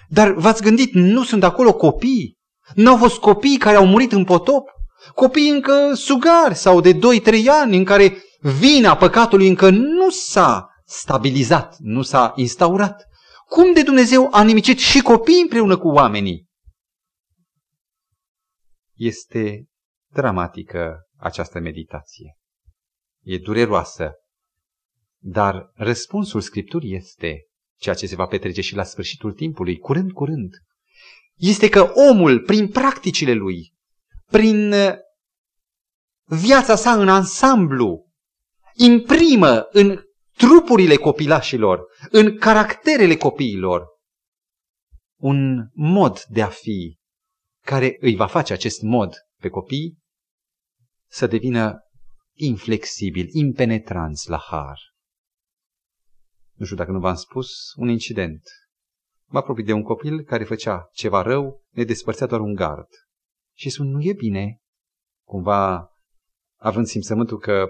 Dar v-ați gândit, nu sunt acolo copii? Nu au fost copii care au murit în potop? Copii încă sugari sau de 2-3 ani în care vina păcatului încă nu s-a stabilizat, nu s-a instaurat. Cum de Dumnezeu a nimicit și copiii împreună cu oamenii? Este dramatică această meditație. E dureroasă. Dar răspunsul Scripturii este ceea ce se va petrece și la sfârșitul timpului, curând, curând. Este că omul, prin practicile lui, prin uh, viața sa în ansamblu, imprimă în trupurile copilașilor, în caracterele copiilor, un mod de a fi care îi va face acest mod pe copii să devină inflexibil, impenetranți la har. Nu știu dacă nu v-am spus, un incident. Mă apropii de un copil care făcea ceva rău, ne despărțea doar un gard. Și spun, nu e bine, cumva având simțământul că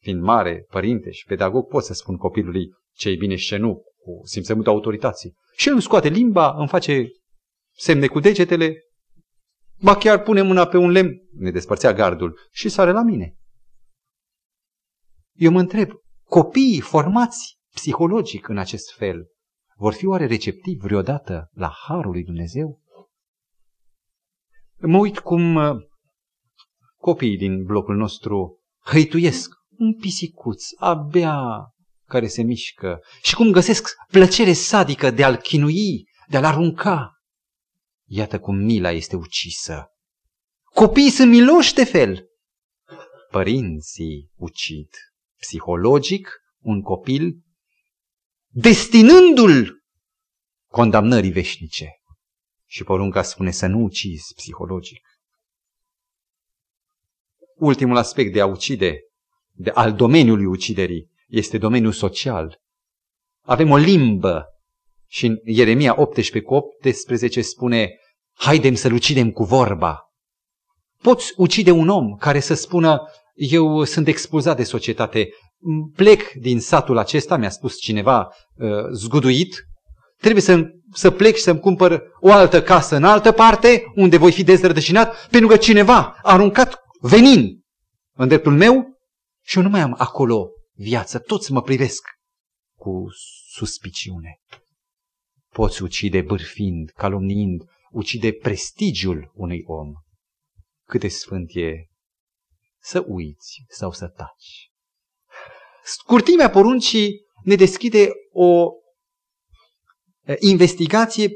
fiind mare, părinte și pedagog, pot să spun copilului ce e bine și ce nu, cu simțământul autorității. Și el îmi scoate limba, îmi face semne cu degetele, ba chiar pune mâna pe un lemn, ne despărțea gardul și sare la mine. Eu mă întreb, copiii formați psihologic în acest fel, vor fi oare receptivi vreodată la Harul lui Dumnezeu? Mă uit cum uh, copiii din blocul nostru hăituiesc un pisicuț abia care se mișcă și cum găsesc plăcere sadică de a-l chinui, de a-l arunca. Iată cum mila este ucisă. Copiii sunt miloși de fel. Părinții ucid. Psihologic, un copil, destinându-l condamnării veșnice. Și porunca spune să nu ucizi psihologic. Ultimul aspect de a ucide de, al domeniului uciderii este domeniul social. Avem o limbă și în Ieremia 18 cu 18 spune haidem să-l ucidem cu vorba. Poți ucide un om care să spună eu sunt expulzat de societate, plec din satul acesta, mi-a spus cineva uh, zguduit, trebuie să, să plec și să-mi cumpăr o altă casă în altă parte, unde voi fi dezrădăcinat, pentru că cineva a aruncat venin în dreptul meu și eu nu mai am acolo viață. Toți mă privesc cu suspiciune. Poți ucide bârfind, calomniind, ucide prestigiul unui om. Cât de sfânt e să uiți sau să taci. Scurtimea poruncii ne deschide o investigație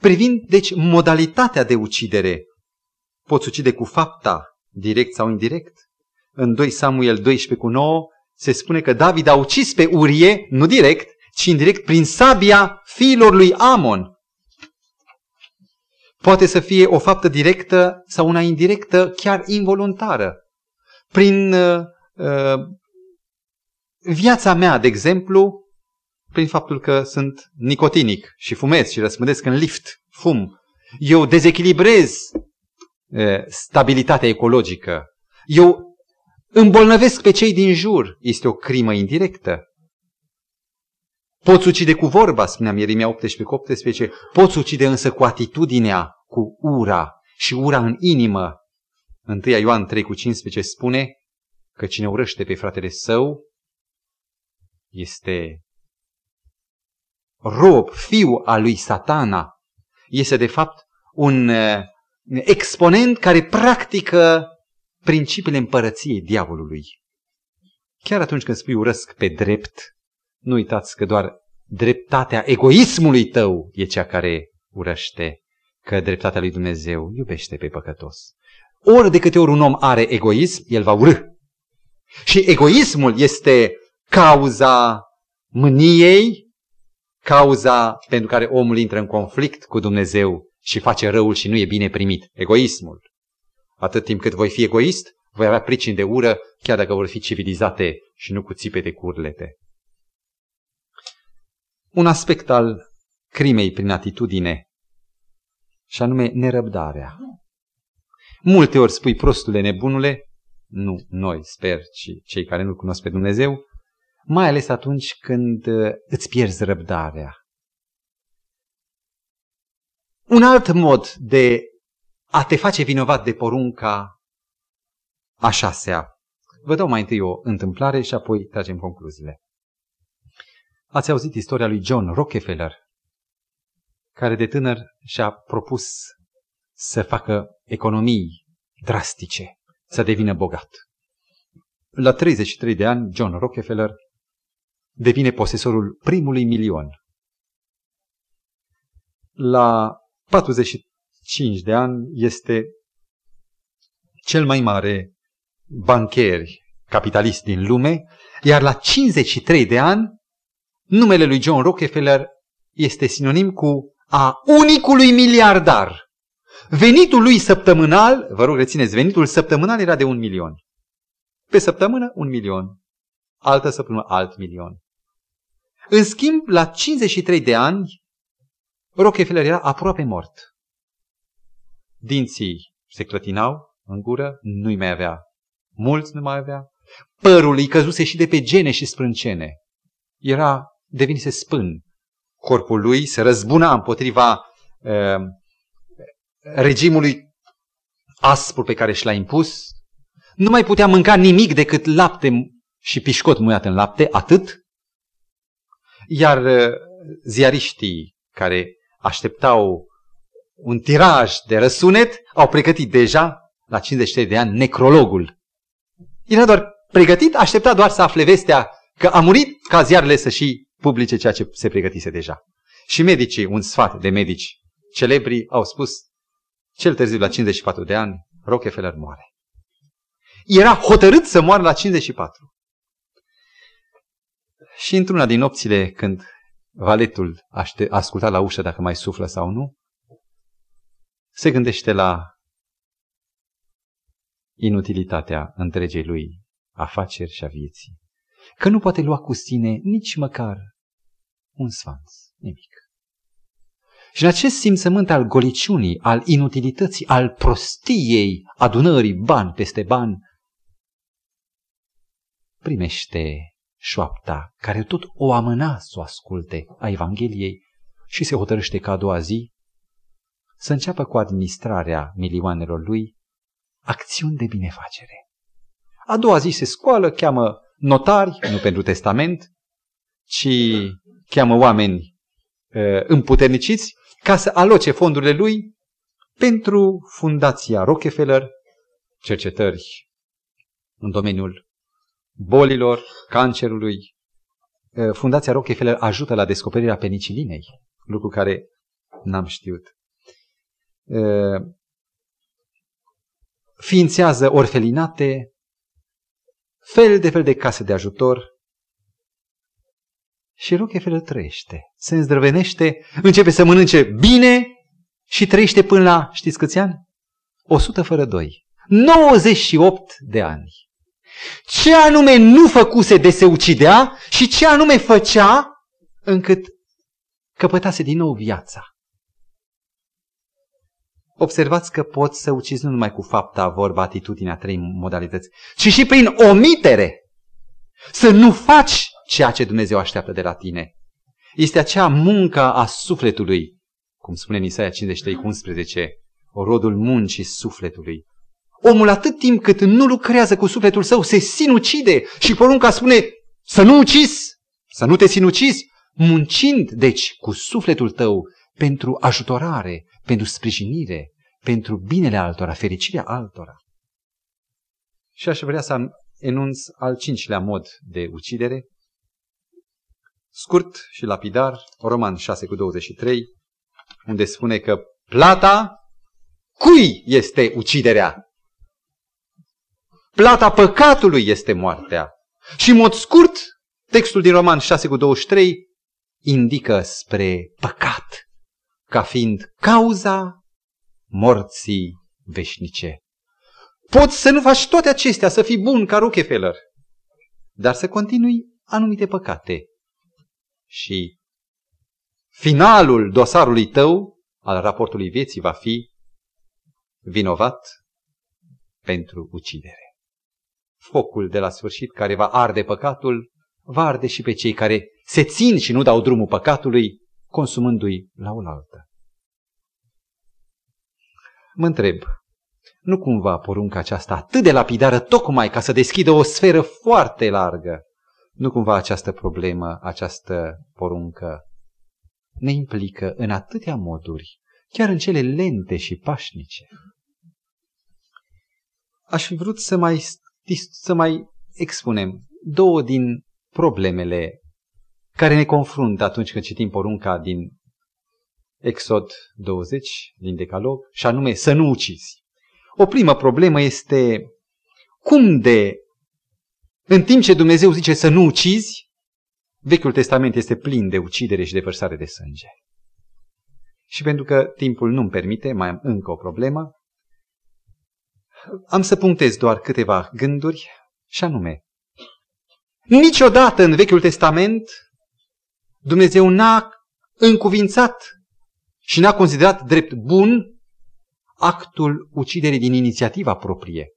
privind, deci, modalitatea de ucidere. Poți ucide cu fapta, direct sau indirect. În 2 Samuel 12 cu 9 se spune că David a ucis pe Urie, nu direct, ci indirect prin sabia fiilor lui Amon. Poate să fie o faptă directă sau una indirectă, chiar involuntară. Prin uh, uh, viața mea, de exemplu, prin faptul că sunt nicotinic și fumez și răspândesc în lift, fum, eu dezechilibrez uh, stabilitatea ecologică. Eu îmbolnăvesc pe cei din jur. Este o crimă indirectă. Poți ucide cu vorba, spuneam Ieremia 18 cu 18, poți ucide însă cu atitudinea, cu ura și ura în inimă. 1 Ioan 3 cu 15 spune că cine urăște pe fratele său este rob, fiu al lui satana. Este de fapt un uh, exponent care practică principiile împărăției diavolului. Chiar atunci când spui urăsc pe drept, nu uitați că doar dreptatea egoismului tău e cea care urăște, că dreptatea lui Dumnezeu iubește pe păcătos. Ori de câte ori un om are egoism, el va urâ. Și egoismul este cauza mâniei, cauza pentru care omul intră în conflict cu Dumnezeu și face răul și nu e bine primit. Egoismul. Atât timp cât voi fi egoist, voi avea pricini de ură, chiar dacă vor fi civilizate și nu cu țipete curlete. Un aspect al crimei prin atitudine, și anume nerăbdarea. Multe ori spui prostule nebunule, nu noi, sper, ci cei care nu cunosc pe Dumnezeu, mai ales atunci când uh, îți pierzi răbdarea. Un alt mod de a te face vinovat de porunca a șasea. Vă dau mai întâi o întâmplare și apoi tragem concluziile. Ați auzit istoria lui John Rockefeller, care de tânăr și-a propus să facă economii drastice, să devină bogat. La 33 de ani, John Rockefeller devine posesorul primului milion. La 45 de ani este cel mai mare bancher capitalist din lume, iar la 53 de ani numele lui John Rockefeller este sinonim cu a unicului miliardar. Venitul lui săptămânal, vă rog rețineți, venitul săptămânal era de un milion. Pe săptămână, un milion. Altă săptămână, alt milion. În schimb, la 53 de ani, Rockefeller era aproape mort. Dinții se clătinau în gură, nu-i mai avea. Mulți nu mai avea. Părul îi căzuse și de pe gene și sprâncene. Era, devinise spân. Corpul lui se răzbuna împotriva uh, regimului aspru pe care și l-a impus. Nu mai putea mânca nimic decât lapte și pișcot muiat în lapte, atât. Iar uh, ziariștii care așteptau un tiraj de răsunet, au pregătit deja, la 53 de ani, necrologul. Era doar pregătit, aștepta doar să afle vestea că a murit ca ziarele să și publice ceea ce se pregătise deja. Și medicii, un sfat de medici celebri, au spus, cel târziu la 54 de ani, Rockefeller moare. Era hotărât să moară la 54. Și într-una din nopțile când valetul aște, asculta la ușă dacă mai suflă sau nu, se gândește la inutilitatea întregei lui afaceri și a vieții. Că nu poate lua cu sine nici măcar un sfanț, nimic. Și în acest simțământ al goliciunii, al inutilității, al prostiei, adunării bani peste bani, primește șoapta care tot o amâna să o asculte a Evangheliei și se hotărăște ca a doua zi să înceapă cu administrarea milioanelor lui acțiuni de binefacere. A doua zi se scoală, cheamă notari, nu pentru testament, ci cheamă oameni uh, împuterniciți ca să aloce fondurile lui pentru Fundația Rockefeller, cercetări în domeniul bolilor, cancerului. Fundația Rockefeller ajută la descoperirea penicilinei, lucru care n-am știut. Ființează orfelinate, fel de fel de case de ajutor și Rockefeller trăiește, se îndrăvenește, începe să mănânce bine și trăiește până la, știți câți ani? 100 fără 2. 98 de ani. Ce anume nu făcuse de se ucidea și ce anume făcea încât căpătase din nou viața. Observați că poți să ucizi nu numai cu fapta, vorba, atitudinea, trei modalități, ci și prin omitere. Să nu faci ceea ce Dumnezeu așteaptă de la tine. Este acea muncă a sufletului, cum spune în Isaia 53 cu 11, o rodul muncii sufletului. Omul atât timp cât nu lucrează cu sufletul său, se sinucide și porunca spune să nu ucizi, să nu te sinucizi, muncind, deci, cu sufletul tău pentru ajutorare, pentru sprijinire, pentru binele altora, fericirea altora. Și aș vrea să enunț al cincilea mod de ucidere, scurt și lapidar, Roman 6 cu 23, unde spune că plata cui este uciderea? Plata păcatului este moartea. Și în mod scurt, textul din Roman 6 cu 23 indică spre păcat ca fiind cauza morții veșnice. Poți să nu faci toate acestea, să fii bun ca Rockefeller, dar să continui anumite păcate. Și finalul dosarului tău, al raportului vieții, va fi vinovat pentru ucidere. Focul de la sfârșit care va arde păcatul, va arde și pe cei care se țin și nu dau drumul păcatului, consumându-i la oaltă. Mă întreb, nu cumva porunca aceasta atât de lapidară tocmai ca să deschidă o sferă foarte largă, nu cumva această problemă, această poruncă ne implică în atâtea moduri, chiar în cele lente și pașnice. Aș fi vrut să mai, să mai expunem două din problemele care ne confruntă atunci când citim porunca din Exod 20, din Decalog, și anume să nu ucizi. O primă problemă este cum de, în timp ce Dumnezeu zice să nu ucizi, Vechiul Testament este plin de ucidere și de vărsare de sânge. Și pentru că timpul nu-mi permite, mai am încă o problemă, am să punctez doar câteva gânduri, și anume, niciodată în Vechiul Testament Dumnezeu n-a încuvințat și n-a considerat drept bun actul uciderii din inițiativa proprie.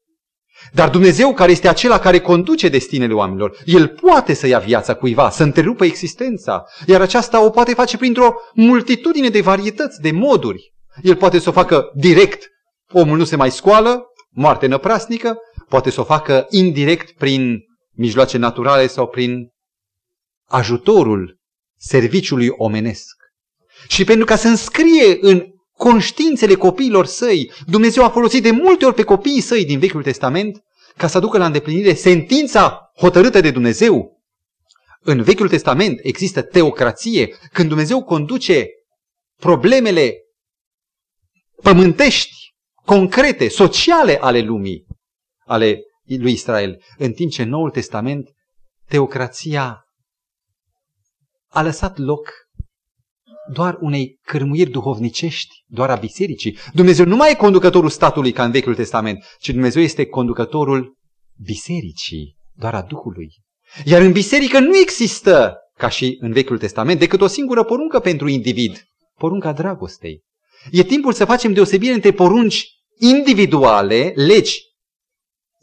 Dar Dumnezeu, care este acela care conduce destinele oamenilor, El poate să ia viața cuiva, să întrerupă existența, iar aceasta o poate face printr-o multitudine de varietăți, de moduri. El poate să o facă direct, omul nu se mai scoală, moarte năprasnică, poate să o facă indirect prin mijloace naturale sau prin ajutorul serviciului omenesc. Și pentru ca să înscrie în conștiințele copiilor săi, Dumnezeu a folosit de multe ori pe copiii săi din Vechiul Testament ca să aducă la îndeplinire sentința hotărâtă de Dumnezeu. În Vechiul Testament există teocrație, când Dumnezeu conduce problemele pământești, concrete, sociale ale lumii, ale lui Israel, în timp ce în Noul Testament teocrația a lăsat loc doar unei cărmuiri duhovnicești, doar a bisericii. Dumnezeu nu mai e conducătorul statului ca în Vechiul Testament, ci Dumnezeu este conducătorul bisericii. doar a Duhului. Iar în biserică nu există, ca și în Vechiul Testament, decât o singură poruncă pentru individ, porunca dragostei. E timpul să facem deosebire între porunci individuale, legi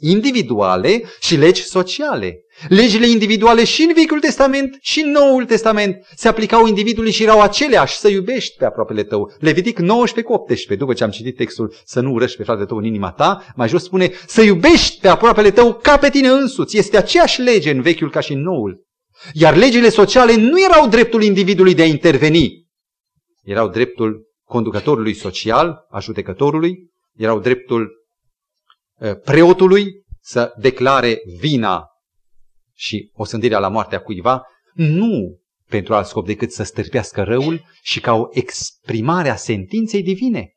individuale și legi sociale. Legile individuale și în Vechiul Testament și în Noul Testament se aplicau individului și erau aceleași, să iubești pe aproapele tău. Levitic 19 cu 18, după ce am citit textul să nu urăști pe fratele tău în inima ta, mai jos spune să iubești pe aproapele tău ca pe tine însuți. Este aceeași lege în Vechiul ca și în Noul. Iar legile sociale nu erau dreptul individului de a interveni, erau dreptul conducătorului social, a judecătorului, erau dreptul uh, preotului să declare vina și osândirea la moartea cuiva, nu pentru alt scop decât să stârpească răul și ca o exprimare a sentinței divine.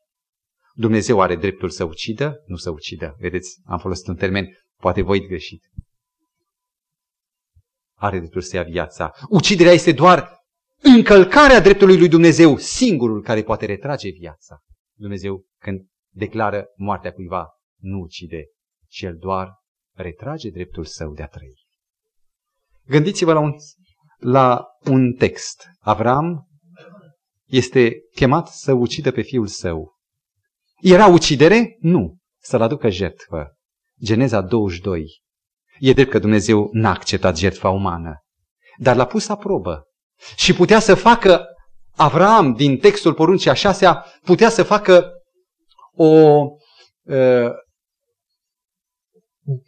Dumnezeu are dreptul să ucidă, nu să ucidă. Vedeți, am folosit un termen, poate voi greșit. Are dreptul să ia viața. Uciderea este doar încălcarea dreptului lui Dumnezeu, singurul care poate retrage viața. Dumnezeu, când declară moartea cuiva, nu ucide, ci el doar retrage dreptul său de a trăi. Gândiți-vă la un, la un text. Avram este chemat să ucidă pe fiul său. Era ucidere? Nu. Să-l aducă jertfă. Geneza 22. E drept că Dumnezeu n-a acceptat jertfa umană, dar l-a pus la probă. Și putea să facă, Avram, din textul poruncii a șasea, putea să facă o uh,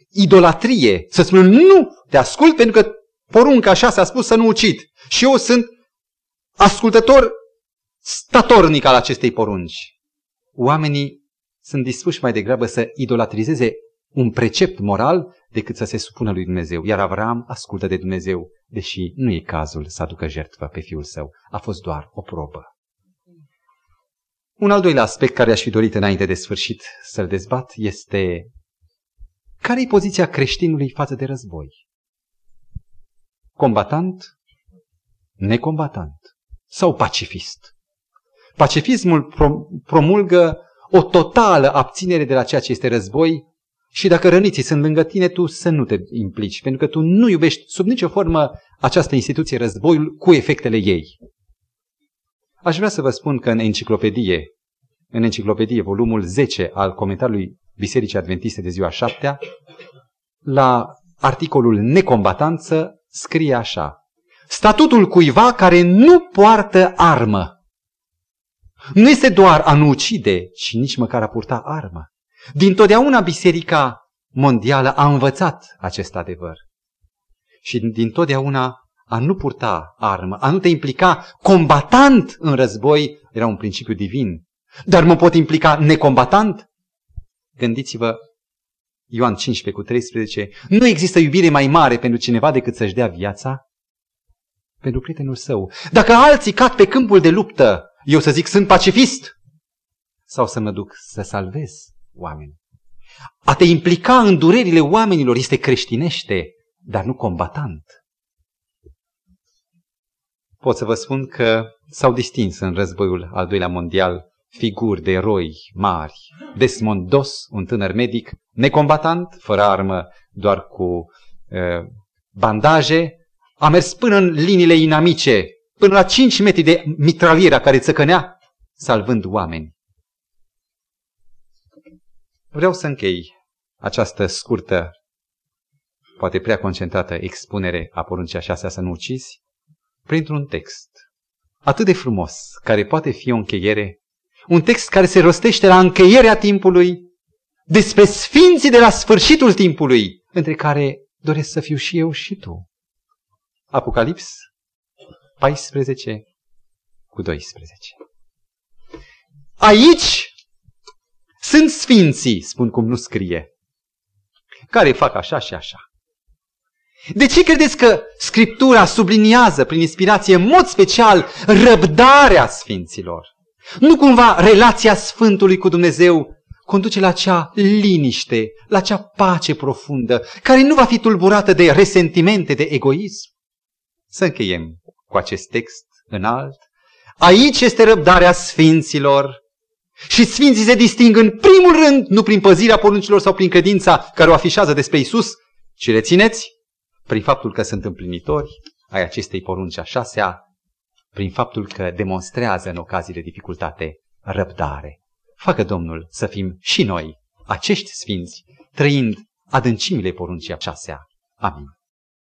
idolatrie, să spună, nu, te ascult pentru că porunca așa s-a spus să nu ucid. Și eu sunt ascultător statornic al acestei porunci. Oamenii sunt dispuși mai degrabă să idolatrizeze un precept moral decât să se supună lui Dumnezeu. Iar Avram ascultă de Dumnezeu, deși nu e cazul să aducă jertfă pe fiul său. A fost doar o probă. Un al doilea aspect care aș fi dorit înainte de sfârșit să-l dezbat este care e poziția creștinului față de război? Combatant? Necombatant? Sau pacifist? Pacifismul promulgă o totală abținere de la ceea ce este război și dacă răniții sunt lângă tine, tu să nu te implici, pentru că tu nu iubești sub nicio formă această instituție războiul cu efectele ei. Aș vrea să vă spun că în enciclopedie, în enciclopedie, volumul 10 al comentariului Bisericii Adventiste de ziua 7 la articolul necombatanță, scrie așa. Statutul cuiva care nu poartă armă. Nu este doar a nu ucide, ci nici măcar a purta armă. Din totdeauna Biserica Mondială a învățat acest adevăr. Și din totdeauna a nu purta armă, a nu te implica combatant în război, era un principiu divin. Dar mă pot implica necombatant? Gândiți-vă, Ioan 15 cu 13, nu există iubire mai mare pentru cineva decât să-și dea viața pentru prietenul său. Dacă alții cad pe câmpul de luptă, eu să zic sunt pacifist sau să mă duc să salvez oameni. A te implica în durerile oamenilor este creștinește, dar nu combatant. Pot să vă spun că s-au distins în războiul al doilea mondial figuri de eroi mari. Desmond Doss, un tânăr medic, necombatant, fără armă, doar cu uh, bandaje, a mers până în liniile inamice, până la 5 metri de mitraliera care țăcănea, salvând oameni. Vreau să închei această scurtă, poate prea concentrată expunere a poruncii așa să nu ucizi, printr-un text atât de frumos, care poate fi o încheiere un text care se rostește la încheierea timpului, despre sfinții de la sfârșitul timpului, între care doresc să fiu și eu și tu. Apocalips 14 cu 12. Aici sunt sfinții, spun cum nu scrie, care fac așa și așa. De ce credeți că Scriptura subliniază prin inspirație în mod special răbdarea sfinților? Nu cumva relația Sfântului cu Dumnezeu conduce la acea liniște, la acea pace profundă, care nu va fi tulburată de resentimente, de egoism? Să încheiem cu acest text înalt. Aici este răbdarea sfinților și sfinții se disting în primul rând nu prin păzirea poruncilor sau prin credința care o afișează despre Isus, ci rețineți, prin faptul că sunt împlinitori ai acestei porunci a șasea, prin faptul că demonstrează în ocazii de dificultate răbdare. Facă Domnul să fim și noi, acești sfinți, trăind adâncimile poruncii a șasea. Amin.